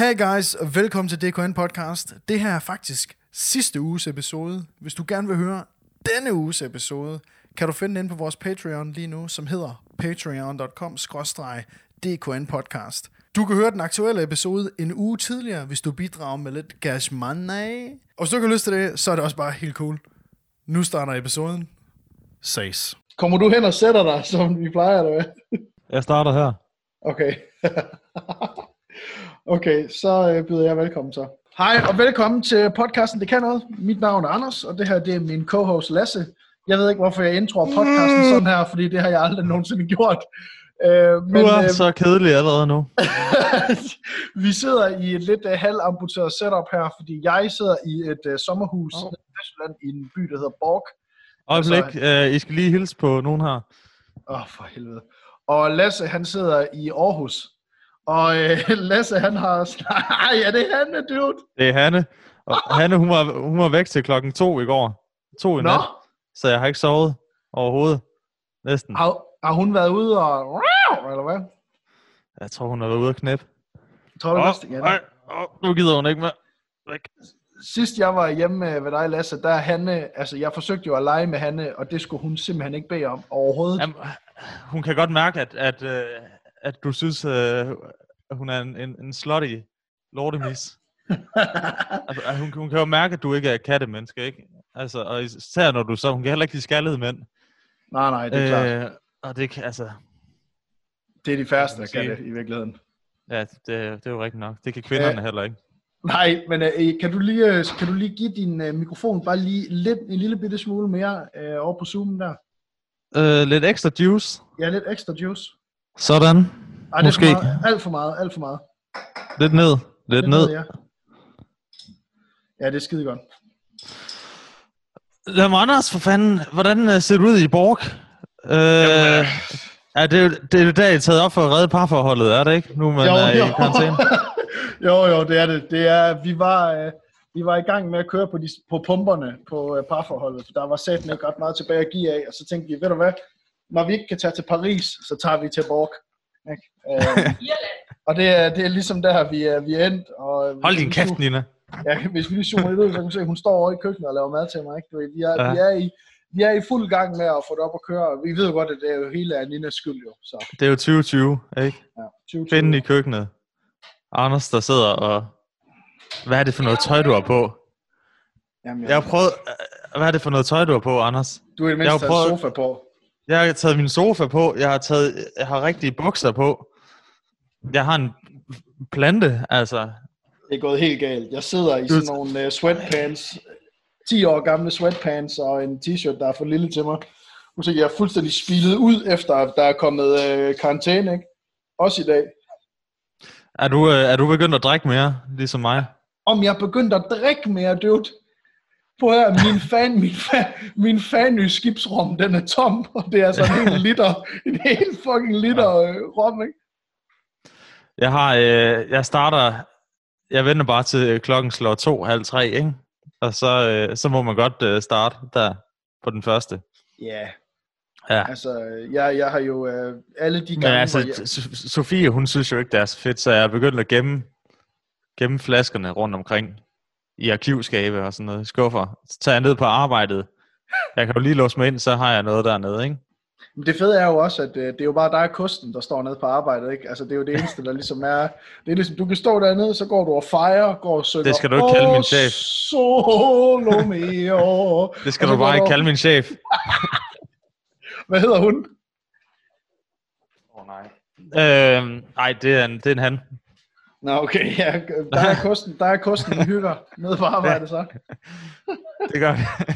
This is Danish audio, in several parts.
Hey guys, og velkommen til DKN Podcast. Det her er faktisk sidste uges episode. Hvis du gerne vil høre denne uges episode, kan du finde den på vores Patreon lige nu, som hedder patreon.com DKN Podcast. Du kan høre den aktuelle episode en uge tidligere, hvis du bidrager med lidt cash money. Og hvis du ikke har lyst til det, så er det også bare helt cool. Nu starter episoden. Ses. Kommer du hen og sætter dig, som vi plejer, eller hvad? Jeg starter her. Okay. okay, så øh, byder jeg velkommen så. Hej og velkommen til podcasten Det Kan Noget. Mit navn er Anders, og det her det er min co-host Lasse. Jeg ved ikke, hvorfor jeg introer podcasten sådan her, fordi det har jeg aldrig nogensinde gjort. Øh, men, du er øh, så kedelig allerede nu. vi sidder i et lidt uh, halvamputeret setup her, fordi jeg sidder i et uh, sommerhus oh. i Vestland i en by, der hedder Borg. Øjeblik, altså, uh, I skal lige hilse på nogen her. Åh, oh, for helvede. Og Lasse, han sidder i Aarhus. Og øh, Lasse, han har... Nej, ja, det er Hanne, dude. Det er Hanne. Og Hanne, hun var, hun var væk til klokken to i går. To i Nå. nat. Så jeg har ikke sovet overhovedet. Næsten. Har, har hun været ude og... Eller hvad? Jeg tror, hun har været ude og knæppe. Tror du, oh, det? Nej, oh, nu gider hun ikke mere. Væk. Sidst jeg var hjemme ved dig, Lasse, der Hanne, altså jeg forsøgte jo at lege med Hanne, og det skulle hun simpelthen ikke bede om overhovedet. Jamen, hun kan godt mærke, at, at, at, øh, du synes, at hun er en, en, en slutty lortemis. altså, hun, hun kan jo mærke, at du ikke er kattemenneske, ikke? Altså, og især når du så, hun kan heller ikke de skaldede mænd. Nej, nej, det er klart. Øh, og det kan, altså... Det er de færreste, der kan det i virkeligheden. Ja, det, det er jo rigtigt nok. Det kan kvinderne ja. heller ikke. Nej, men uh, kan, du lige, øh, kan du lige give din uh, mikrofon bare lige lidt, en lille bitte smule mere uh, over på Zoom der? Uh, lidt ekstra juice. Ja, lidt ekstra juice. Sådan. Ej, det Måske. for meget. alt for meget, alt for meget. Lidt ned, lidt, lidt ned. ned. Ja. ja, det er skide godt. Lad mig Anders, for fanden, hvordan ser du ud i Borg? Øh, Jamen, Ja, det, er, det er det, I taget op for at redde parforholdet, er det ikke? Nu man jo, er jo. i karantæne. jo, jo, det er det. det er, vi, var, øh, vi var i gang med at køre på, de, på pumperne på øh, parforholdet. Der var sat ikke ret meget tilbage at give af, og så tænkte vi, ved du hvad, når vi ikke kan tage til Paris, så tager vi til Borg. Ikke? Øh, og det er, det er ligesom der, vi er, vi er endt. Og Hold din kæft, Nina. Ja, hvis vi lige zoomer lidt ud, så kan vi se, at hun står over i køkkenet og laver mad til mig. Ikke? Vi, er, ja. vi er i vi er i fuld gang med at få det op at køre. Vi ved jo godt, at det er jo hele af Ninas skyld jo. Så. Det er jo 2020, ikke? Ja, 2020. Kvinden i køkkenet. Anders, der sidder og... Hvad er det for noget tøj, du har på? Jamen, jeg har prøvet... Hvad er det for noget tøj, du har på, Anders? Du har i mindst taget sofa på. Jeg har taget min sofa på. Jeg har, taget, jeg har rigtige bukser på. Jeg har en plante, altså. Det er gået helt galt. Jeg sidder i sådan nogle uh, sweatpants 10 år gamle sweatpants og en t-shirt, der er for lille til mig. Nu så jeg er fuldstændig spillet ud, efter der er kommet øh, karantæne, ikke? Også i dag. Er du, øh, er du begyndt at drikke mere, ligesom mig? Om jeg er begyndt at drikke mere, dude? Prøv at min fan, min fan, min fan skibsrum, den er tom, og det er sådan en liter, en helt fucking liter ja. øh, rom, ikke? Jeg har, øh, jeg starter, jeg venter bare til klokken slår to, halv tre, ikke? og så, øh, så må man godt øh, starte der på den første. Ja. Ja. Altså, jeg, jeg har jo øh, alle de gange... Men altså, jeg... Sofie, hun synes jo ikke, det er så fedt, så jeg er begyndt at gemme, gemme flaskerne rundt omkring i arkivskabe og sådan noget, skuffer. Så tager jeg ned på arbejdet. Jeg kan jo lige låse mig ind, så har jeg noget dernede, ikke? Men det fede er jo også, at øh, det er jo bare dig og kosten, der står nede på arbejdet, ikke? Altså, det er jo det eneste, der ligesom er... Det er ligesom, du kan stå dernede, så går du og fejrer, går og synger... Det skal du ikke kalde min chef. Solo mio. det skal du bare ikke kalde min chef. Hvad hedder hun? Åh oh, nej. Øhm, nej, det er en, det er en han. Nå, okay, ja. Der er kosten, der er kosten hygger nede på arbejde, så. det gør vi.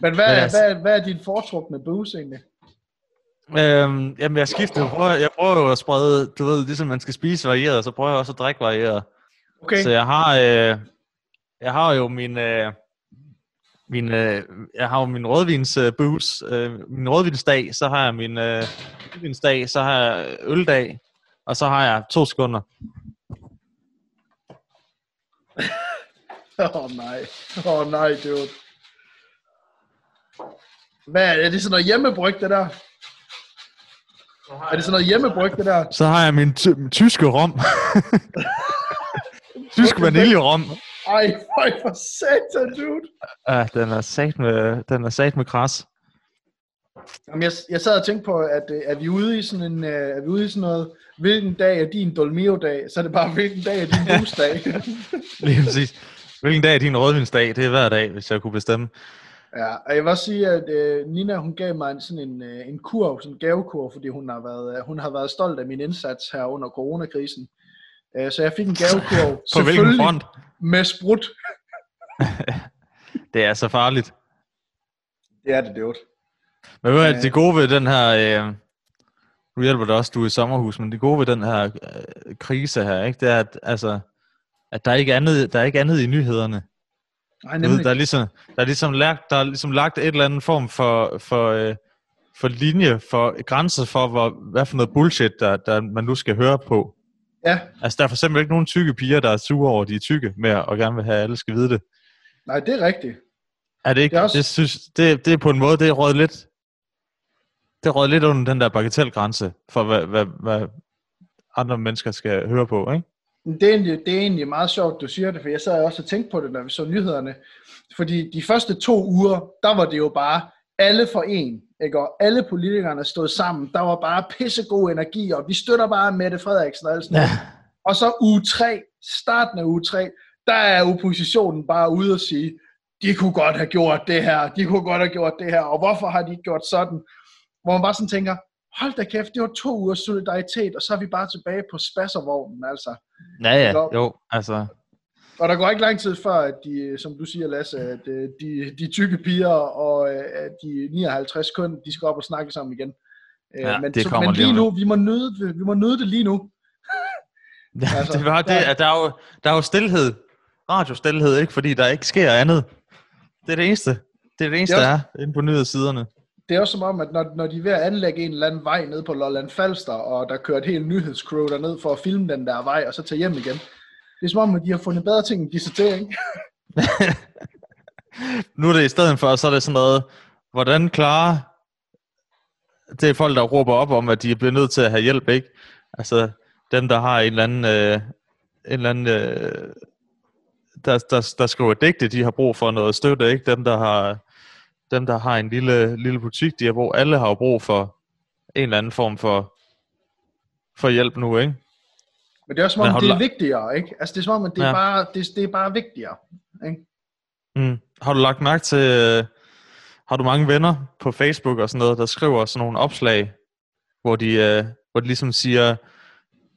Men hvad, Men altså, hvad, hvad er din foretrukne booze egentlig? Øhm, jamen, jeg skifter. Jeg prøver, jeg prøver jo at sprede, du ved, ligesom man skal spise varieret, så prøver jeg også at drikke varieret. Okay. Så jeg har, øh, jeg har jo min, øh, min, øh, jeg har jo min rødvins øh, booze, øh, min rødvinsdag, så har jeg min øh, rødvinsdag, så har jeg øldag, og så har jeg to sekunder. Åh oh, nej. Åh oh, nej, dude. Hvad er det sådan noget hjemmebryg, det der? Er det sådan noget hjemmebryg, det der? Så har jeg min ty- tyske rom. Tysk vaniljerom. Ej, for satan, dude. Ja, den er sat med, den er sat med græs. Jamen, jeg, jeg sad og tænkte på, at øh, er vi ude i sådan en, uh, er vi ude i sådan noget, hvilken dag er din Dolmio-dag, så er det bare, hvilken dag er din boost-dag. Lige præcis. Hvilken dag er din rødvinsdag? Det er hver dag, hvis jeg kunne bestemme. Ja, og jeg vil også sige, at uh, Nina, hun gav mig en, sådan en, uh, en kur, sådan en gavekur, fordi hun har, været, uh, hun har været stolt af min indsats her under coronakrisen. Uh, så jeg fik en gavekur, På hvilken front? med sprut. det er så farligt. Det er det, det Men hvad er det gode ved den her... Øh, nu hjælper det også, du er i sommerhus, men det gode ved den her øh, krise her, ikke, det er, at, altså, at der, er ikke andet, der er ikke andet i nyhederne. Nej, ved, der, er ligesom, der, er ligesom lagt, der er ligesom lagt et eller andet form for, for, øh, for linje, for grænser for, hvor, hvad for noget bullshit, der, der man nu skal høre på. Ja. Altså, der er for eksempel ikke nogen tykke piger, der er sure over, de er tykke mere, og gerne vil have, at alle skal vide det. Nej, det er rigtigt. Er det ikke? Det, er også... det, synes, det, det er på en måde, det er råd lidt, det råd lidt under den der bagatelgrænse, for hvad, hvad, hvad andre mennesker skal høre på, ikke? Det er, egentlig, det er egentlig meget sjovt, du siger det, for jeg sad også og tænkte på det, når vi så nyhederne. Fordi de første to uger, der var det jo bare alle for en, ikke? Og alle politikerne stod sammen. Der var bare pissegod energi, og vi støtter bare Mette Frederiksen og alt sådan ja. Og så uge 3, starten af uge 3, der er oppositionen bare ude og sige, de kunne godt have gjort det her, de kunne godt have gjort det her, og hvorfor har de ikke gjort sådan? Hvor man bare sådan tænker, hold da kæft, det var to uger solidaritet, og så er vi bare tilbage på spasservognen, altså. Ja, ja, jo, altså. Og der går ikke lang tid før, at de, som du siger, Lasse, at øh, de, de tykke piger og øh, de 59 kun, de skal op og snakke sammen igen. Øh, ja, men, det så, men lige nu, vi må, nøde, vi må nøde det lige nu. Ja, altså, det var det, at der er jo, der er jo stillhed, radiostilhed, ikke? fordi der ikke sker andet. Det er det eneste. Det er det eneste, det er, også, der er inde på nyhedssiderne. Det er også som om, at når, når de er ved at anlægge en eller anden vej ned på Lolland Falster, og der kører et helt nyhedscrew derned for at filme den der vej, og så tage hjem igen. Det er som om, at de har fundet bedre ting, end dissertering. ikke? nu er det i stedet for, så er det sådan noget, hvordan klarer det er folk, der råber op om, at de bliver nødt til at have hjælp, ikke? Altså, dem, der har en eller anden, øh, en eller anden øh, der, der, der skriver digte, de har brug for noget støtte, ikke? Dem, der har, dem, der har en lille, lille butik, de har brug, alle har brug for en eller anden form for, for hjælp nu, ikke? Men det er også som om, det er la- vigtigere, ikke? Altså, det er som om, at det, ja. er, bare, det, det er bare vigtigere, ikke? Mm. Har du lagt mærke til, øh, har du mange venner på Facebook og sådan noget, der skriver sådan nogle opslag, hvor de, øh, hvor de ligesom siger,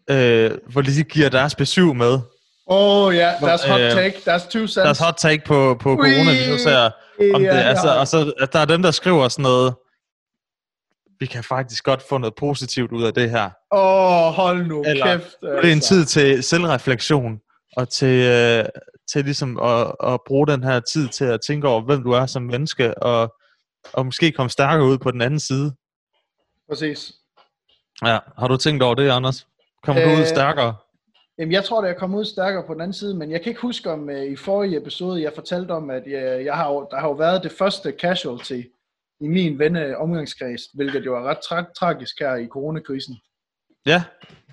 øh, hvor de giver deres besøg med, oh, ja, yeah, deres hot take, deres two cents. Deres hot take på, på coronavirus her. Om det, ja, altså, og så, at der er dem, der skriver sådan noget, vi kan faktisk godt få noget positivt ud af det her. Åh, oh, hold nu Eller, kæft. Altså. Det er en tid til selvreflektion, og til, uh, til ligesom at, at bruge den her tid til at tænke over, hvem du er som menneske, og, og måske komme stærkere ud på den anden side. Præcis. Ja, har du tænkt over det, Anders? Kommer øh, du ud øh, stærkere? Jamen, jeg tror, at jeg kom ud stærkere på den anden side, men jeg kan ikke huske om uh, i forrige episode, jeg fortalte om, at jeg, jeg har, der har jo været det første casualty i min venne omgangskreds, hvilket jo er ret tra- tragisk her i coronakrisen. Ja,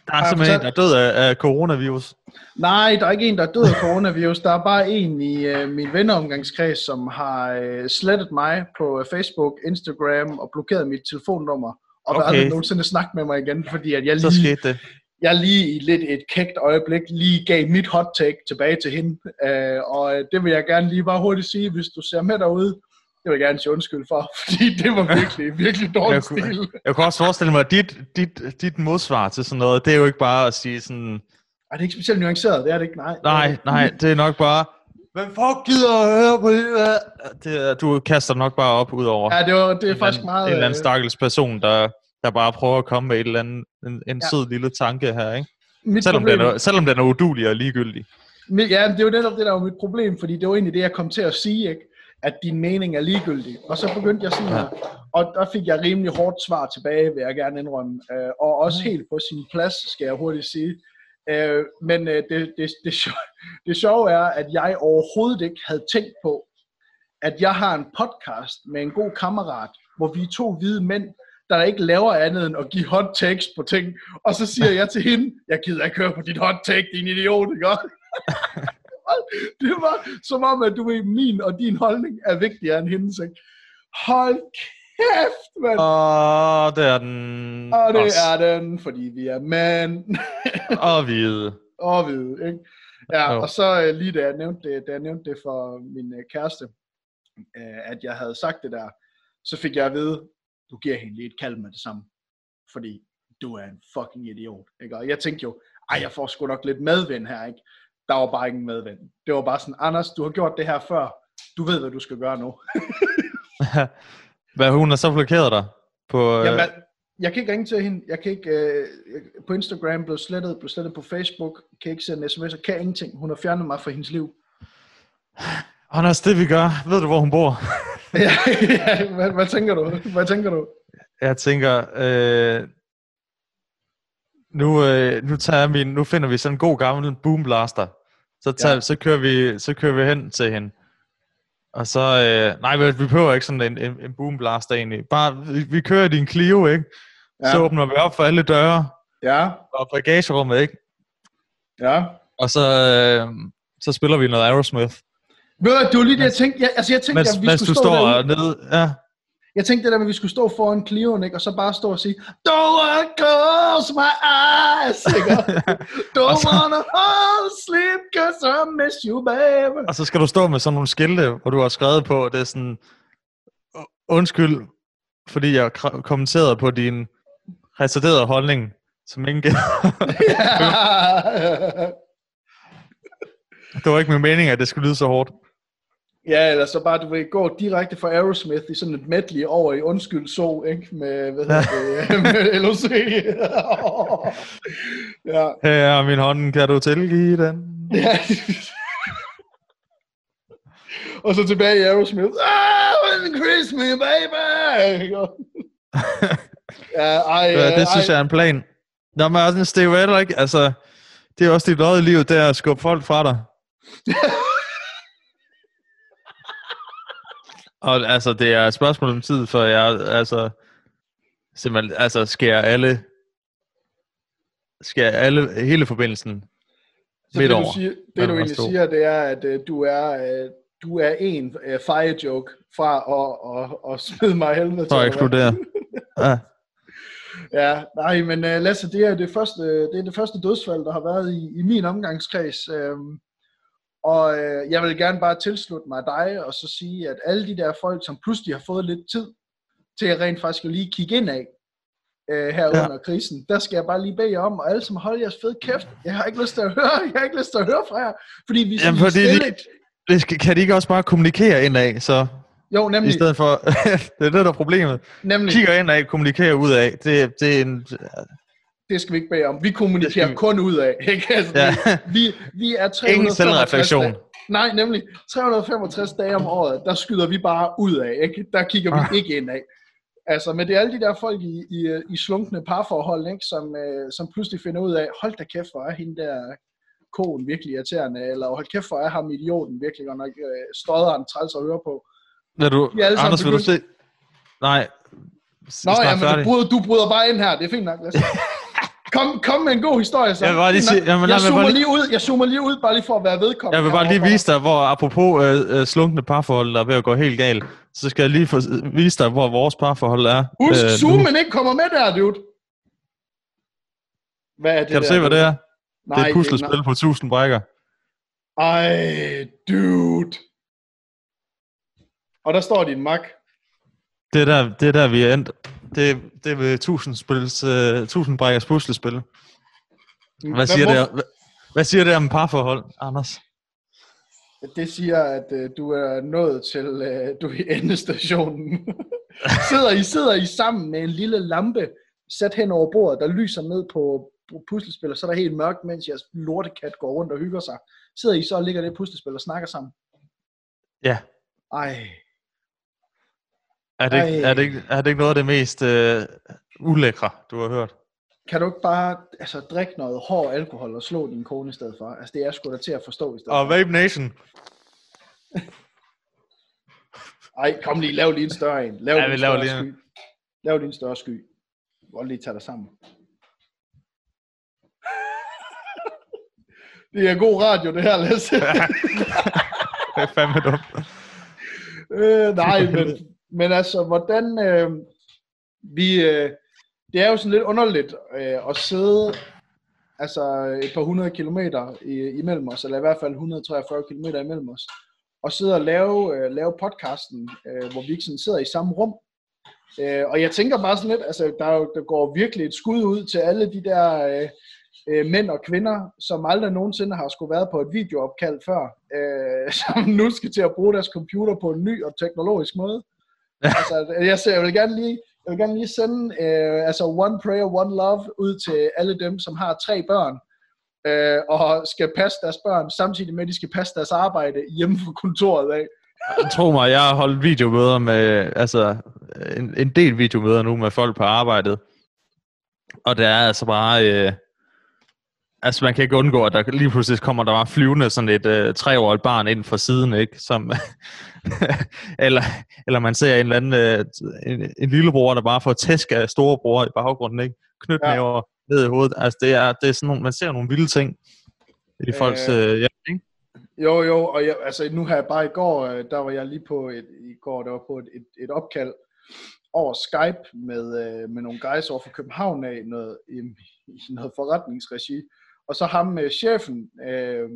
der er simpelthen en, der er død af, af coronavirus. Nej, der er ikke en, der er død af coronavirus. Der er bare en i uh, min venneomgangskreds, som har uh, slettet mig på Facebook, Instagram og blokeret mit telefonnummer. Og okay. aldrig nogensinde snakke med mig igen, fordi at jeg lige... Så skete det jeg lige i lidt et kægt øjeblik lige gav mit hot take tilbage til hende. Øh, og det vil jeg gerne lige bare hurtigt sige, hvis du ser med derude, det vil jeg gerne sige undskyld for, fordi det var virkelig, virkelig dårlig jeg stil. Kunne, jeg kan også forestille mig, at dit, dit, dit modsvar til sådan noget, det er jo ikke bare at sige sådan... Ej, det er ikke specielt nuanceret, det er det ikke, nej. Nej, nej, det er nok bare, Hvem fuck gider at høre på det? det du kaster nok bare op ud over. Ja, det, var, det er faktisk en, meget... En eller anden øh, stakkels person, der, der bare prøver at komme med et eller andet, en, en ja. sød lille tanke her, ikke? Mit selvom, problem, den er, selvom den er udulig og ligegyldig. Ja, det er jo netop det, der var mit problem, fordi det var egentlig det, jeg kom til at sige, ikke? at din mening er ligegyldig. Og så begyndte jeg sådan ja. og der fik jeg rimelig hårdt svar tilbage, vil jeg gerne indrømme. Øh, og også mm. helt på sin plads, skal jeg hurtigt sige. Øh, men øh, det, det, det, sjove, det sjove er, at jeg overhovedet ikke havde tænkt på, at jeg har en podcast med en god kammerat, hvor vi er to hvide mænd, der ikke laver andet end at give hot takes på ting. Og så siger jeg til hende, jeg gider ikke høre på dit hot take, din idiot, ikke? det var som om, at du ved, min og din holdning er vigtigere end hendes, ikke? Hold kæft, mand! Åh, det er den Og det også. er den, fordi vi er mænd. Og hvide. og hvide, ikke? Ja, og så øh, lige da jeg nævnte det, da jeg nævnte det for min øh, kæreste, øh, at jeg havde sagt det der, så fik jeg at vide, du giver hende lige et kald med det samme, fordi du er en fucking idiot, ikke? Og jeg tænkte jo, ej, jeg får sgu nok lidt medvind her, ikke? Der var bare ingen medvind. Det var bare sådan, Anders, du har gjort det her før, du ved, hvad du skal gøre nu. Hvad, hun har så blokeret dig? På, øh, Jamen, jeg kan ikke ringe til hende. Jeg kan ikke øh, på Instagram blev slettet, blev slettet på Facebook. Kan ikke sende sms'er. Kan ingenting. Hun har fjernet mig fra hendes liv. Anders, det vi gør, ved du, hvor hun bor? ja, ja, hvad, hvad, tænker du? Hvad tænker du? Jeg tænker, øh, nu, øh, nu, tager min, nu finder vi sådan en god gammel boomblaster. Så, tager, Ja. så, kører vi, så kører vi hen til hende. Og så, øh, nej, vi vi behøver ikke sådan en, en, en boomblaster egentlig. Bare, vi, vi kører i din Clio, ikke? Ja. Så åbner vi op for alle døre Ja, og bagagerummet, ikke? ja. Og så, øh, så spiller vi noget Aerosmith. Ved du, det var lige det, jeg tænkte. Jeg, altså, jeg tænkte, Mens, at vi mens skulle du stå står derude. nede, ja. Jeg tænkte det der med, at vi skulle stå foran Clio'en, ikke? Og så bare stå og sige, Don't wanna close my eyes, ikke? Don't Og så- wanna fall asleep, cause I miss you, baby. Og så skal du stå med sådan nogle skilte, hvor du har skrevet på, det er sådan, "U- undskyld, fordi jeg kommenterede på din retarderede holdning, som ingen gælder. Det var ikke min mening, at det skulle lyde så hårdt. Ja, eller så bare, du vil gå direkte fra Aerosmith i sådan et medley over i Undskyld Så, ikke? Med, hvad hedder det, med LOC. ja. Her er min hånd, kan du tilgive den? ja. Og så tilbage i Aerosmith. Ah, when Chris me, baby! ja, ej, Ja, det synes ej. jeg er en plan. Nå, men er jo heller ikke, altså, det er også dit lod i livet, det er at skubbe folk fra dig. Og altså, det er et spørgsmål om tid, for jeg, altså, simpelthen, altså, skærer alle, skærer alle, hele forbindelsen Så midt det, over. du, siger, det, du egentlig siger, det er, at uh, du er... Uh, du er en uh, fire joke fra at, at, at smide mig helvede eller hvad? ekskludere. Ja. Ja, nej, men uh, Lasse, det er det første, det er det første dødsfald, der har været i, i min omgangskreds. Øhm, og uh, jeg vil gerne bare tilslutte mig dig og så sige, at alle de der folk, som pludselig har fået lidt tid til at rent faktisk lige kigge ind af uh, her Ja. under krisen, der skal jeg bare lige bede jer om, og alle som holder jeres fede kæft, jeg har ikke lyst til at høre, jeg har ikke lyst til at høre fra jer, fordi vi Jamen, fordi stille. de, det skal, kan de ikke også bare kommunikere indad, så Jo, i nemlig, stedet for, det er det, der er problemet. nemlig Kigger indad, kommunikerer ud af, det, det er en, det skal vi ikke bede om. Vi kommunikerer vi- kun ud af. Ikke? Altså, ja, vi, vi er 365 ingen selvreflektion. dage- Nej, nemlig 365 dage om året, der skyder vi bare ud af. Ikke? Der kigger vi Ah. ikke ind af. Altså, men det er alle de der folk i, i, i slunkne parforhold, ikke? Som, øh, som pludselig finder ud af, hold da kæft, hvor er hende der konen virkelig irriterende, eller hold kæft, hvor er ham idioten virkelig godt nok øh, stodderen træls at høre på. Vil du, er Anders, vil du se? Nej. Nå, ja, men du bryder, du bryder bare ind her, det er fint nok, Lasse. Kom, kom med en god historie, så. Jeg bare lige sige- jamen, jeg, bare zoomer lige- lige ud, jeg zoomer lige ud, bare lige for at være vedkommende. Jeg vil bare lige vise dig, hvor apropos øh, øh, slunkne parforhold, der er ved at gå helt galt, så skal jeg lige få, vise dig, hvor vores parforhold er. Husk, øh, zoomen ikke kommer med der, dude. Hvad er det Kan du der, se, hvad det er? Nej, det er et puslespil på 1000 brækker. Ej, dude. Og der står din mak. Det er der, det er der vi er endt. Det, det er ved 1000, spils, uh, 1000 brækkers puslespil. Hvad siger, det, hvad, siger det om parforhold, Anders? Det siger, at uh, du er nået til, uh, du er i endestationen. sidder I sidder I sammen med en lille lampe, sat hen over bordet, der lyser ned på på puslespil, og så er der helt mørkt, mens jeres lortekat går rundt og hygger sig. Sidder I så og ligger det puslespil og snakker sammen? Ja. Ej, Er det, ikke, er, det ikke, er det ikke noget af det mest uh, ulækre, du har hørt? kan du ikke bare altså, drikke noget hård alkohol og slå din kone i stedet for? Altså, det er sgu da til at forstå i stedet Og for. Vape Nation. Ej, kom lige, lav lige en større en. Lav Ja, en større lige en. sky. Lav lige en større sky. Hvor lige tage dig sammen. det er god radio, det her, Lasse. det er fandme dumt. Øh, nej, men, men altså, hvordan... Øh, vi, øh, det er jo sådan lidt underligt øh, at sidde altså et par hundrede kilometer i, imellem os, eller i hvert fald 143 kilometer imellem os, og sidde og lave, øh, lave podcasten, øh, hvor vi ikke sådan sidder i samme rum. Øh, og jeg tænker bare sådan lidt, altså der, der går virkelig et skud ud til alle de der øh, øh, mænd og kvinder, som aldrig nogensinde har skulle været på et videoopkald før, øh, som nu skal til at bruge deres computer på en ny og teknologisk måde altså, jeg, ser, jeg vil gerne lige jeg vil gerne lige sende øh, altså one prayer, one love ud til alle dem, som har tre børn, øh, og skal passe deres børn, samtidig med, at de skal passe deres arbejde hjemme fra kontoret af. Tro mig, jeg har holdt videomøder med, altså en, en del videomøder nu med folk på arbejdet, og det er altså bare, øh, altså man kan ikke undgå, at der lige pludselig kommer der bare flyvende sådan et øh, treårigt barn ind fra siden, ikke? Som, eller, eller man ser en eller anden, øh, en, en lillebror, der bare får tæsk af storebror i baggrunden, ikke? Knytnæver ja. ned i hovedet. Altså det er, det er sådan nogle, man ser nogle vilde ting i folks øh, øh, hjem, ikke? Jo, jo, og jeg, altså nu har jeg bare i går, øh, der var jeg lige på et, i går, der var på et, et, et opkald over Skype med, øh, med nogle guys over fra København af, noget, i, i noget forretningsregi, og så ham med chefen øh,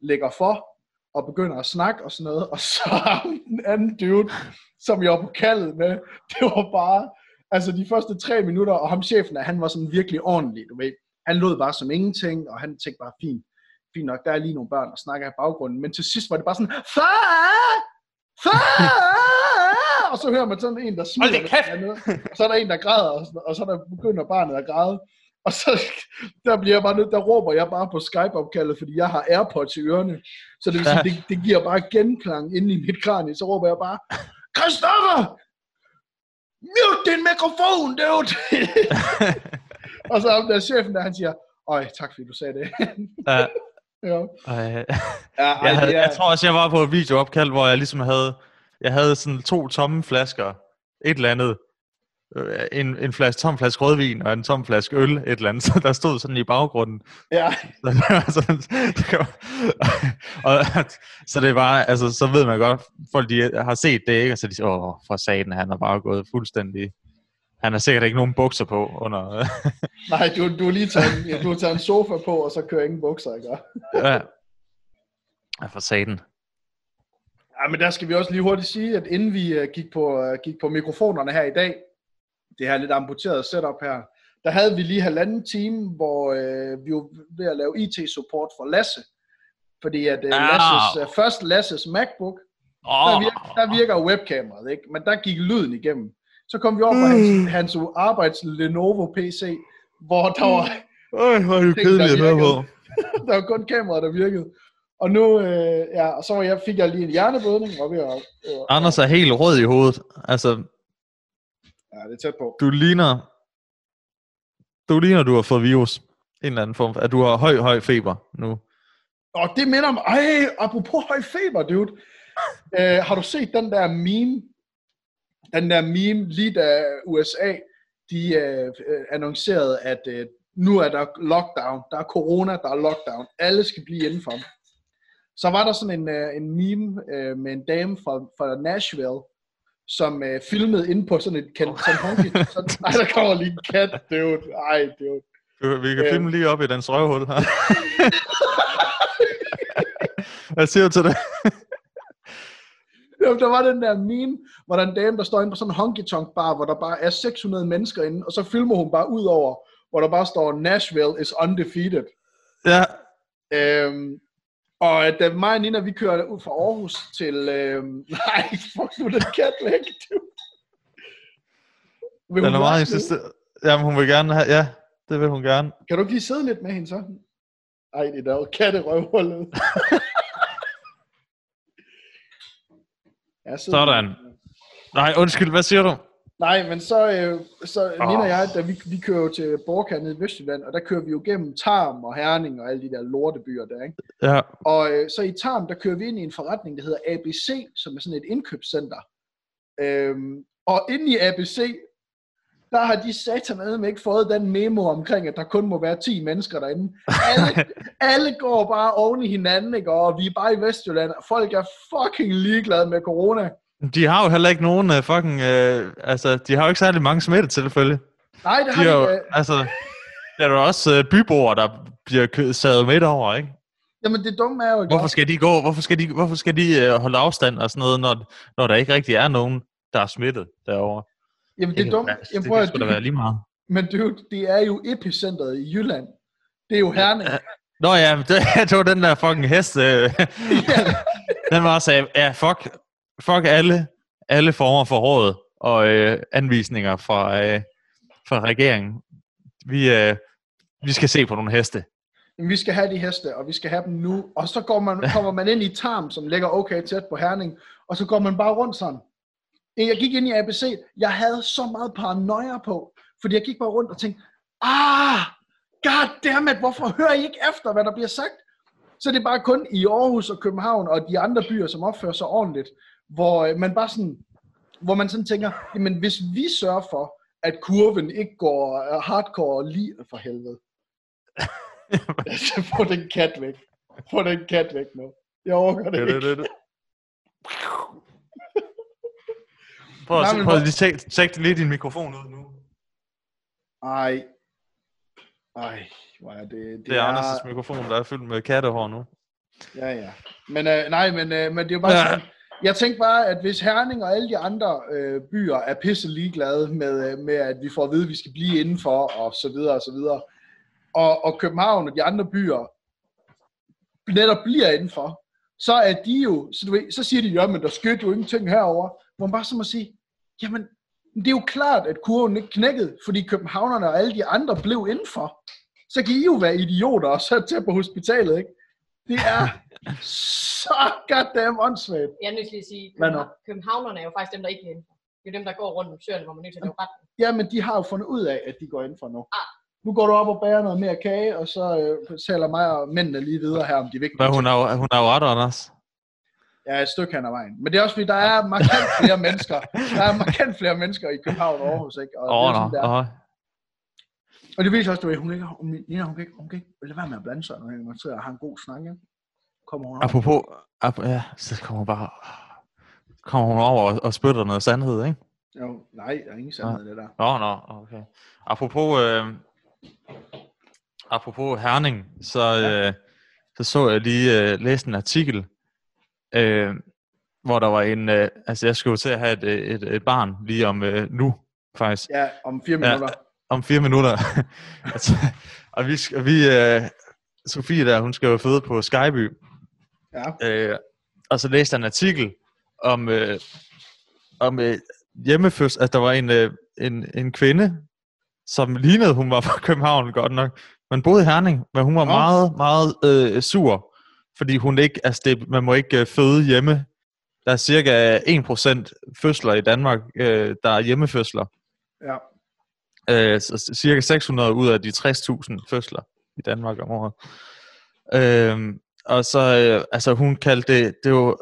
lægger for, og begynder at snakke og sådan noget, og så den anden dude, som jeg var på kaldet med, det var bare, altså de første tre minutter, og ham chefen, han var sådan virkelig ordentlig, du ved. Han lød bare som ingenting, og han tænkte bare, fint, fint nok, der er lige nogle børn, der snakker i baggrunden, men til sidst var det bare sådan, far, far, og så hører man sådan en, der smiler, og så er der en, der græder, og, sådan, og så der begynder barnet at græde, og så der bliver jeg bare nødt, der råber jeg bare på Skype-opkaldet, fordi jeg har Airpods i ørerne. Så det vil sige, det, det giver bare genklang inde i mit kranie. Så råber jeg bare, Christoffer! Mute din mikrofon, dude! og så om der chefen der, han siger, Øj, tak fordi du sagde det. ja. ja. ja, ej, jeg, havde, jeg tror også, jeg var på et videoopkald, hvor jeg ligesom havde, jeg havde sådan to tomme flasker, et eller andet, en, en flaske, tom flaske rødvin og en tom flaske øl, et eller andet, så der stod sådan i baggrunden. Ja. Så det var sådan, og, så det var, altså, så ved man godt, folk de har set det, ikke? Og så de siger, åh, for satan, han har bare gået fuldstændig, han har sikkert ikke nogen bukser på under... Nej, du, du har lige taget, en, du har taget en sofa på, og så kører ingen bukser, ikke? ja. Ja, for satan. Ja, men der skal vi også lige hurtigt sige, at inden vi uh, gik, på, uh, gik på mikrofonerne her i dag, det her lidt amputerede setup her, der havde vi lige halvanden time, hvor øh, vi var ved at lave IT-support for Lasse. Fordi at øh, Lasses, øh, først Lasses MacBook, oh. der, virker, der virker webkameraet, ikke? men der gik lyden igennem. Så kom vi over på mm. hans, hans arbejds Lenovo PC, hvor der var... Øj, hvor er det kedeligt at på. der var kun kameraet, der virkede. Og nu, øh, ja, og så jeg, fik jeg lige en hjerneblødning, og ved at, øh, Anders er helt rød i hovedet. Altså, Ja, det er tæt på. Du ligner, du ligner, du har fået virus. En eller anden form. At du har høj, høj feber nu. Og det minder om, ej, apropos høj feber, dude. uh, har du set den der meme? Den der meme, lige da USA, de uh, annoncerede, at uh, nu er der lockdown, der er corona, der er lockdown, alle skal blive indenfor. Så var der sådan en, uh, en meme uh, med en dame fra, fra Nashville, som øh, filmede inde på sådan et kan, sådan honky. Sådan, ej, der kommer lige en kat, dude. Ej, dude. Vi kan filme lige op i den røvhul her. Hvad siger du til det? Jamen, der var den der meme, hvor der er en dame, der står inde på sådan en honky tonk bar, hvor der bare er 600 mennesker inde, og så filmer hun bare ud over, hvor der bare står, Nashville is undefeated. Ja. Øhm, og da mig og Nina, vi kører ud fra Aarhus til... Øh, nej, fuck nu, den kat væk, Vil den er meget insisteret. Jamen, hun vil gerne have... Ja, det vil hun gerne. Kan du ikke lige sidde lidt med hende så? Ej, det er da røvhullet. ja, Sådan. Nej, undskyld, hvad siger du? Nej, men så, øh, så oh. Og jeg, da vi, vi kører jo til Borkan i Vestjylland, og der kører vi jo gennem Tarm og Herning og alle de der lortebyer der, ikke? Ja. Og øh, så i Tarm, der kører vi ind i en forretning, der hedder ABC, som er sådan et indkøbscenter. Øhm, og inde i ABC, der har de satan ikke fået den memo omkring, at der kun må være 10 mennesker derinde. Alle, alle går bare oven i hinanden, ikke? og vi er bare i Vestjylland. Folk er fucking ligeglade med corona. De har jo heller ikke nogen uh, fucking... Uh, altså, de har jo ikke særlig mange smittetilfælde. Nej, det de har de jo, Altså, der er jo også uh, byboere, der bliver sadet midt over, ikke? Jamen det dumme er jo... Hvorfor skal de gå? Hvorfor skal de, hvorfor skal de uh, holde afstand og sådan noget, når, når der ikke rigtig er nogen, der er smittet derovre? Jamen det er dumt. Jamen, det, det skulle da være lige meget. Men det, det er jo epicentret i Jylland. Det er jo Herning. Nå ja, det, det var den der fucking hest. Øh, den var også, ja, fuck, fuck alle, alle former for råd og øh, anvisninger fra, øh, fra regeringen. Vi, øh, vi skal se på nogle heste. Vi skal have de heste, og vi skal have dem nu. Og så går man, kommer man ind i Tarm, som ligger okay tæt på Herning, og så går man bare rundt sådan. Jeg gik ind i ABC, jeg havde så meget paranoia på, fordi jeg gik bare rundt og tænkte, ah, goddammit, hvorfor hører I ikke efter, hvad der bliver sagt? Så det er bare kun i Aarhus og København og de andre byer, som opfører sig ordentligt, hvor øh, man bare sådan, hvor man sådan tænker, jamen hvis vi sørger for, at kurven ikke går øh, hardcore lige for helvede. så få den kat væk. Få den kat væk nu. Jeg overgår det ikke. Prøv at, Nej, prøv at lige lige din mikrofon ud nu. Ej. Ej, hvor er det... Det, det er, er Anders' mikrofon, der er fyldt med kattehår nu. Ja, ja. Men øh, nej, men, øh, men det er jo bare sådan, jeg tænker bare, at hvis Herning og alle de andre øh, byer er pisse ligeglade med, øh, med, at vi får at vide, at vi skal blive indenfor, og så videre, og så videre, og, og København og de andre byer netop bliver indenfor, så er de jo, så, du ved, så siger de, ja, men der skete jo ingenting herover. Hvor man bare så må sige, jamen, det er jo klart, at kurven ikke knækkede, fordi københavnerne og alle de andre blev indenfor. Så kan I jo være idioter og så tage på hospitalet, ikke? Det er så goddamn åndssvagt. Jeg er nødt til at sige, at københavnerne er jo faktisk dem, der ikke er indenfor. Det er dem, der går rundt om søerne, hvor man nødt til at lave ret. Ja, men de har jo fundet ud af, at de går indenfor nu. Ah. Nu går du op og bærer noget mere kage, og så øh, taler mig og mændene lige videre her, om de vigtige Hvad, hun er, hun er jo ret, Anders. Ja, et stykke hen ad vejen. Men det er også fordi, der er markant flere mennesker. Der er markant flere mennesker i København og Aarhus, ikke? Og, oh, det, er sådan, oh. og det viser også, at hun ikke, hun, Nina, hun kan ikke, hun kan ikke lade være med at blande sig, når hun sidder og har en god snak, ikke? Kommer hun over. Apropos, ap, ja, så kommer hun bare, kommer hun over og, og spytter noget sandhed, ikke? Jo, nej, der er ingen sandhed ja. det der. Nå, nå, okay. Apropos, øh, apropos Herning, så, ja. øh, så så jeg lige øh, læste en artikel, øh, hvor der var en, øh, altså jeg skulle til at have et, et, et barn lige om øh, nu, faktisk. Ja, om fire minutter. Ja, om fire minutter. altså, og vi, vi øh, Sofie der, hun skal jo føde på Skyby. Ja. Øh, og så læste jeg en artikel om, øh, om øh, hjemmefødsel, at altså, der var en, øh, en, en kvinde, som lignede, hun var fra København godt nok, men boede i Herning, men hun var ja. meget, meget øh, sur fordi hun ikke, altså det, man må ikke øh, føde hjemme. Der er cirka 1% fødsler i Danmark, øh, der er hjemmefødsler. Ja. Øh, så cirka 600 ud af de 60.000 fødsler i Danmark om året. Øh, og så, øh, altså hun kaldte det, det var,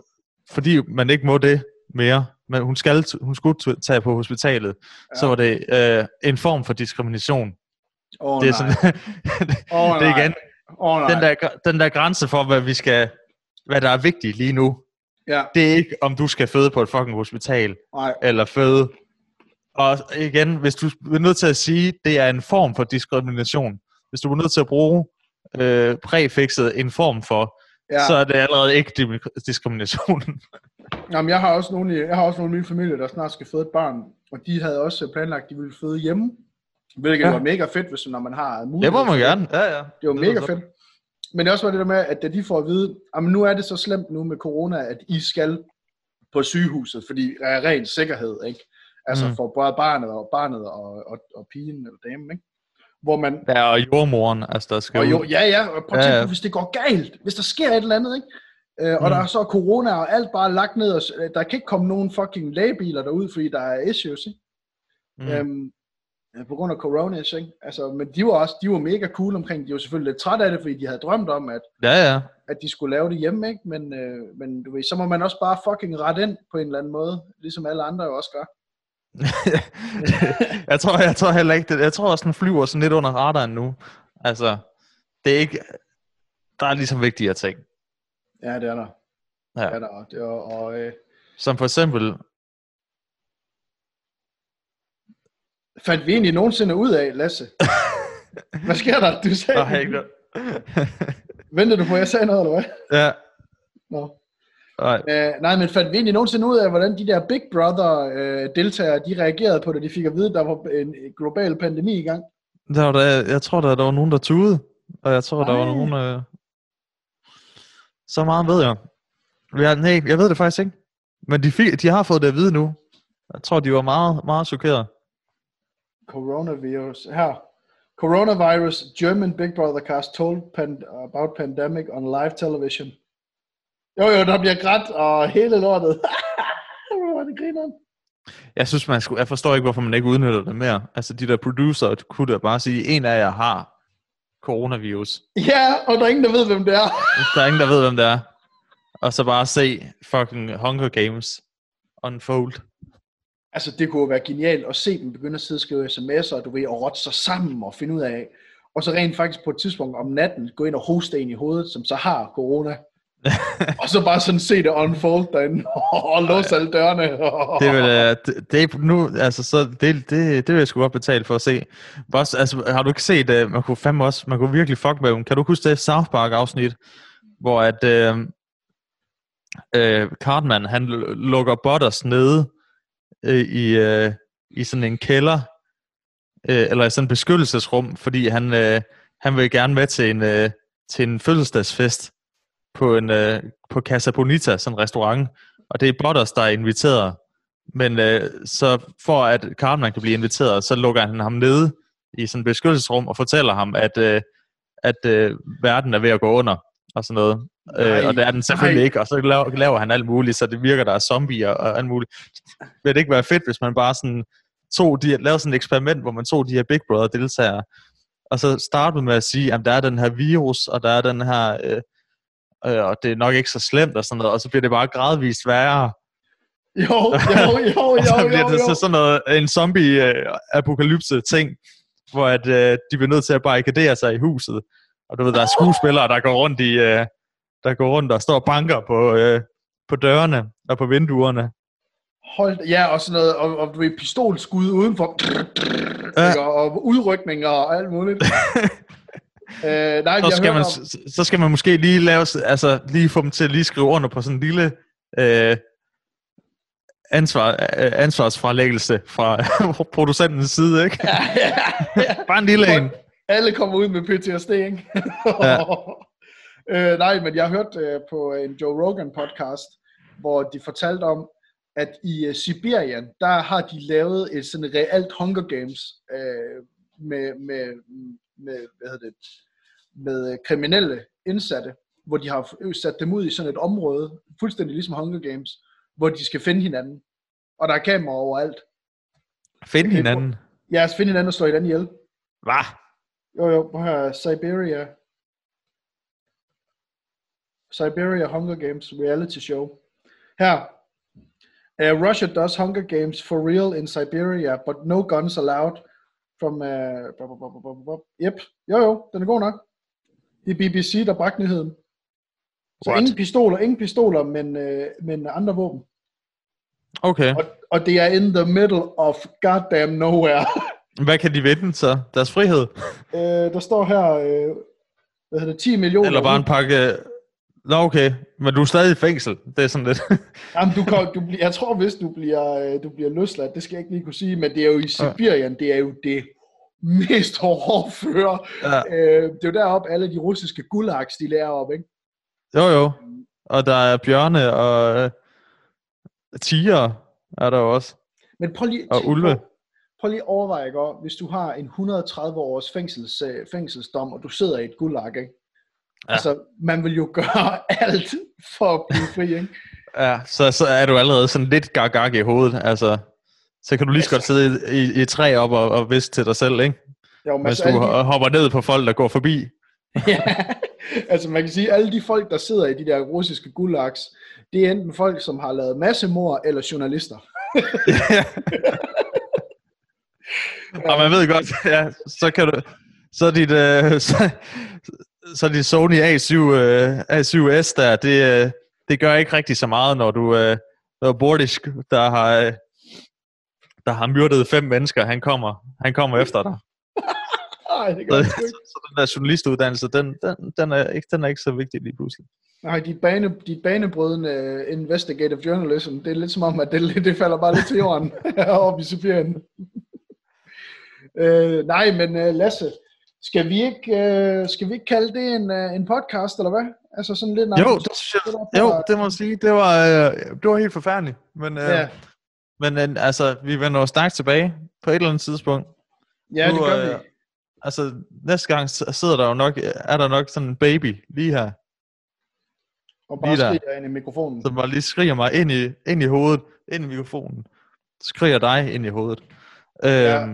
fordi man ikke må det mere, men hun, skal, hun skulle tage på hospitalet, ja. så var det øh, en form for diskrimination. Oh, det er sådan, oh, det er igen, Oh, den, der, den der grænse for, hvad vi skal, hvad der er vigtigt lige nu, ja. det er ikke, om du skal føde på et fucking hospital, Nej. eller føde. Og igen, hvis du er nødt til at sige, det er en form for diskrimination, hvis du er nødt til at bruge øh, præfixet en form for, ja. så er det allerede ikke diskrimination. Jamen, jeg har også nogle, jeg har også nogle af mine familie, der snart skal føde et barn, og de havde også planlagt, at de ville føde hjemme. Hvilket ja. var mega fedt, hvis, når man har mulighed. Det må man gerne, ja ja. Det var det mega fedt. Men det også var det der med, at da de får at vide, at nu er det så slemt nu med corona, at I skal på sygehuset, fordi der er ren sikkerhed, ikke? Altså mm. for både barnet og barnet og, og, og pigen eller damen, ikke? Hvor man... Ja, og jordmoren, altså der skal og jo, Ja, ja, og prøv at tænke, ja, ja. hvis det går galt, hvis der sker et eller andet, ikke? Øh, og mm. der er så corona og alt bare lagt ned, og der kan ikke komme nogen fucking lægebiler derud, fordi der er issues, ikke? Mm. Øhm, på grund af corona, ikke? Altså, men de var også, de var mega cool omkring, de var selvfølgelig lidt trætte af det, fordi de havde drømt om, at, ja, ja. at de skulle lave det hjemme, ikke? Men, øh, men du ved, så må man også bare fucking rette ind på en eller anden måde, ligesom alle andre jo også gør. jeg, tror, jeg tror heller ikke det. Jeg tror også, den flyver sådan lidt under radaren nu. Altså, det er ikke... Der er ligesom vigtigere ting. Ja, det er der. Ja. Det er der. Det er, og, øh, Som for eksempel... fandt vi egentlig nogensinde ud af, Lasse? Hvad sker der? Du sagde... Nej, ikke. Venter du på, at jeg sagde noget, eller hvad? ja, Nå. Nej. Øh, nej, men fandt vi egentlig nogensinde ud af, hvordan de der Big Brother-deltagere, de reagerede på det, de fik at vide, at der var en global pandemi i gang? Der var der, jeg tror, der, der var nogen, der tudede. Og jeg tror, der var nogen... Øh... Så meget ved jeg. Ja, nej, jeg ved det faktisk ikke. Men de, fik, de har fået det at vide nu. Jeg tror, de var meget, meget chokeret. Coronavirus. Her. Coronavirus, German Big Brother cast told pan- about pandemic on live television. Jo, jo, der bliver grædt og hele lortet. Hvor det griner. Jeg synes, man skulle, jeg forstår ikke, hvorfor man ikke udnytter det mere. Altså, de der producer kunne da bare sige, en af jer har coronavirus. Ja, og der er ingen, der ved, hvem det er. Der er ingen, der ved, hvem det er. Og så bare se fucking Hunger Games unfold. Altså, det kunne jo være genialt at se dem begynde at sidde og skrive sms'er, og du ved, og rotte sig sammen og finde ud af, og så rent faktisk på et tidspunkt om natten gå ind og hoste en i hovedet, som så har corona og så bare sådan se det unfold derinde, og låse alle dørene. Det vil, øh, det, det nu, altså, så det, det, det vil jeg sgu godt betale for at se. Boss, altså, har du ikke set, uh, man kunne fandme også, man kunne virkelig fuck med dem. Kan du huske det South Park afsnit, hvor at uh, uh, Cartman, han lukker Butters nede uh, i, uh, i sådan en kælder, uh, eller i sådan en beskyttelsesrum, fordi han, uh, han vil gerne med til en, uh, til en fødselsdagsfest på, en, øh, på Casa Bonita, sådan en restaurant, og det er Butters, der er inviteret. Men øh, så for at Cartman kan blive inviteret, så lukker han ham nede i sådan et beskyttelsesrum og fortæller ham, at, øh, at øh, verden er ved at gå under og sådan noget. Nej, øh, og det er den selvfølgelig nej. ikke, og så laver, laver han alt muligt, så det virker, der er zombier og alt muligt. Vil det ikke være fedt, hvis man bare sådan tog de, lavede sådan et eksperiment, hvor man tog de her Big Brother deltagere, og så startede med at sige, at der er den her virus, og der er den her, øh, øh, og det er nok ikke så slemt og sådan noget, og så bliver det bare gradvist værre. Jo, jo, jo, og så jo, bliver jo, det jo. så sådan noget, en zombie-apokalypse ting, hvor at, øh, de bliver nødt til at barrikadere sig i huset. Og du ved, der er skuespillere, der går rundt i, øh, der går rundt og står og banker på, øh, på dørene og på vinduerne. Hold, ja, og sådan noget, og, og du ved, pistolskud udenfor, ja. og, og udrykninger og alt muligt. øh, nej, Så skal, man, om, så- skal man måske lige lave, altså lige få dem til at lige skrive under på sådan en lille øh, ansvar, øh, ansvarsfralæggelse fra producentens side, ikke? ja, ja, ja. Bare en lille en. Alle kommer ud med PTSD, ikke? Ja. øh, nej, men jeg har hørt øh, på en Joe Rogan podcast, hvor de fortalte om, at i uh, Sibirien, der har de lavet et sådan reelt Hunger Games øh, med, med, med, hvad hedder det, med øh, kriminelle indsatte, hvor de har sat dem ud i sådan et område, fuldstændig ligesom Hunger Games, hvor de skal finde hinanden. Og der er kameraer overalt. Find hinanden. Ja, altså finde hinanden og slå hinanden ihjel. Hvad? Jo, jo, prøv her, Siberia. Siberia Hunger Games reality show. Her. Uh, Russia does Hunger Games for real in Siberia, but no guns allowed from... Uh, bop, bop, bop, bop. Yep. Jo, jo, den er god nok. Det er BBC, der bragte nyheden. Så What? ingen pistoler, ingen pistoler, men, uh, men andre våben. Okay. Og, og det er in the middle of goddamn nowhere. Hvad kan de vinde så? Deres frihed? uh, der står her, uh, hvad hedder det, 10 millioner... Eller bare en pakke... Nå, okay. Men du er stadig i fængsel. Det er sådan lidt... Jamen, du kan, du bliver, jeg tror, hvis du bliver, øh, du bliver løsladt, det skal jeg ikke lige kunne sige, men det er jo i Sibirien, det er jo det mest hårdføre. ja. Øh, det er jo deroppe, alle de russiske gulags, de lærer op, ikke? Jo, jo. Og der er bjørne og øh, tiger er der jo også. Men prøv lige, Og ulve. på- prøv lige at overveje, ikke, hvis du har en 130 års fængsels, fængselsdom, og du sidder i et gulag, ikke? Ja. Ja. Altså, man vil jo gøre alt for at blive fri, ikke? Ja, så, så er du allerede sådan lidt gag i hovedet. Altså, så kan du lige så godt sidde i, i, i træ op og, og viske til dig selv, ikke? Jo, men Mens altså, du de, ho- hopper ned på folk, der går forbi. ja, altså man kan sige, alle de folk, der sidder i de der russiske gulags, det er enten folk, som har lavet massemord eller journalister. Og man ved godt, ja, så kan du, så dit, øh, så, så dit Sony A7, øh, A7S der, det, øh, det gør ikke rigtig så meget, når du, øh, når Bordisk, der har, øh, der har myrdet fem mennesker, han kommer, han kommer efter dig. Nej, det gør så, så den der journalistuddannelse, den, den, den, er ikke, den er ikke så vigtig lige pludselig. Nej, de, bane, de banebrydende investigative journalism, det er lidt som om, at det, det falder bare lidt til jorden oppe i Sibirien. øh, nej, men uh, Lasse, skal vi ikke, uh, skal vi ikke kalde det en, uh, en podcast, eller hvad? Altså sådan lidt... Jo, det, synes jeg, jo, det må jeg sige. Det var, uh, det var helt forfærdeligt. Men, uh, ja. men uh, altså, vi vender jo stærkt tilbage på et eller andet tidspunkt. Ja, nu, det gør uh, vi. Altså, næste gang sidder der jo nok, er der nok sådan en baby lige her. Og bare lige skriger ind i mikrofonen. Som bare lige skriger mig ind i, ind i hovedet, ind i mikrofonen. Skriger dig ind i hovedet. Ja.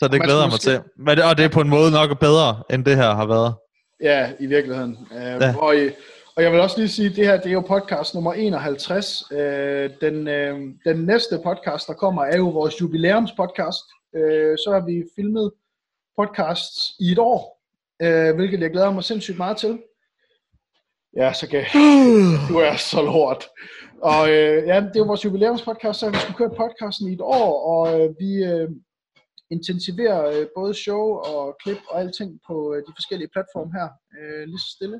Så det glæder jeg mig til. Men det, og det er på en måde nok bedre, end det her har været. Ja, i virkeligheden. Øh, ja. og, og jeg vil også lige sige, at det her det er jo podcast nummer 51. Øh, den, øh, den næste podcast, der kommer, er jo vores jubilæumspodcast. Øh, så har vi filmet podcasts i et år, øh, hvilket jeg glæder mig sindssygt meget til. Ja, så kan du er så lort. Og øh, ja, det er vores jubilæumspodcast, så vi skulle køre podcasten i et år, og øh, vi øh, intensiverer øh, både show og klip og alting på øh, de forskellige platforme her, øh, lige så stille.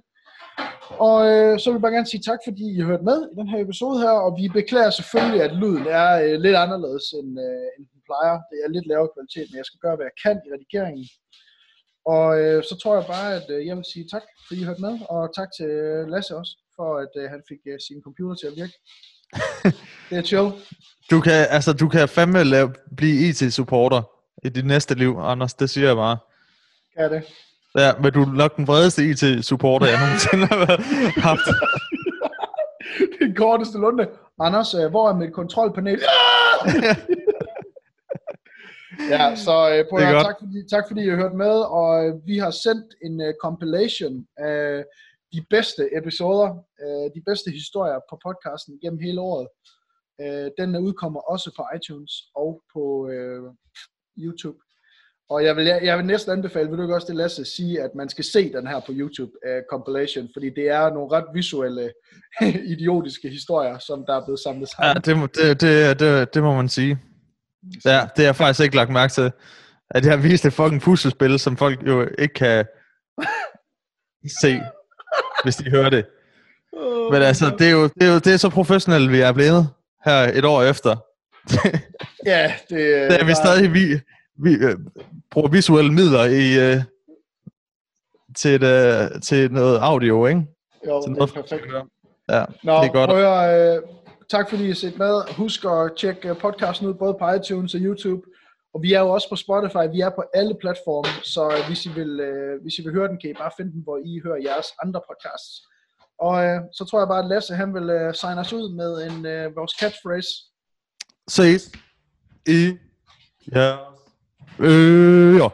Og øh, så vil jeg bare gerne sige tak, fordi I har hørt med i den her episode her, og vi beklager selvfølgelig, at lyden er øh, lidt anderledes, end, øh, end den plejer. Det er lidt lavere kvalitet, men jeg skal gøre, hvad jeg kan i redigeringen. Og øh, så tror jeg bare, at øh, jeg vil sige tak, fordi I hørte med, og tak til Lasse også, for at øh, han fik øh, sin computer til at virke. det er chill. Du kan, altså, du kan fandme lave, blive IT-supporter i dit næste liv, Anders. Det siger jeg bare. Kan det? Ja, men du er nok den bredeste IT-supporter, jeg nogensinde har haft. det er korteste lunde. Anders, øh, hvor er mit kontrolpanel? ja, så uh, på jer, tak, fordi, tak fordi I har hørt med, og uh, vi har sendt en uh, compilation af de bedste episoder, uh, de bedste historier på podcasten gennem hele året. Uh, den udkommer også på iTunes og på uh, YouTube. Og jeg vil, jeg, jeg vil næsten anbefale, vil du ikke også det, Lasse, sige, at man skal se den her på YouTube uh, compilation, fordi det er nogle ret visuelle, idiotiske historier, som der er blevet samlet sammen. Ja, det må, det, det, det, det må man sige. Ja, det har jeg faktisk ikke lagt mærke til. At jeg har vist et fucking puslespil, som folk jo ikke kan se, hvis de hører det. Men altså, det er jo, det er jo det er så professionelt, vi er blevet her et år efter. ja, det, det er vi stadig vi, vi uh, bruger visuelle midler i uh, til, et, uh, til noget audio, ikke? Jo, til noget, det er perfekt. Ja, Nå, det er godt. Prøv at, tak fordi I har set med. Husk at tjekke øh, podcasten ud både på iTunes og YouTube. Og vi er jo også på Spotify. Vi er på alle platforme, så øh, hvis I vil, øh, hvis I vil høre den, kan I bare finde den, hvor I hører jeres andre podcasts. Og øh, så tror jeg bare, at Lasse han vil øh, signe os ud med en øh, vores catchphrase. Ses i ja. Øh, ja.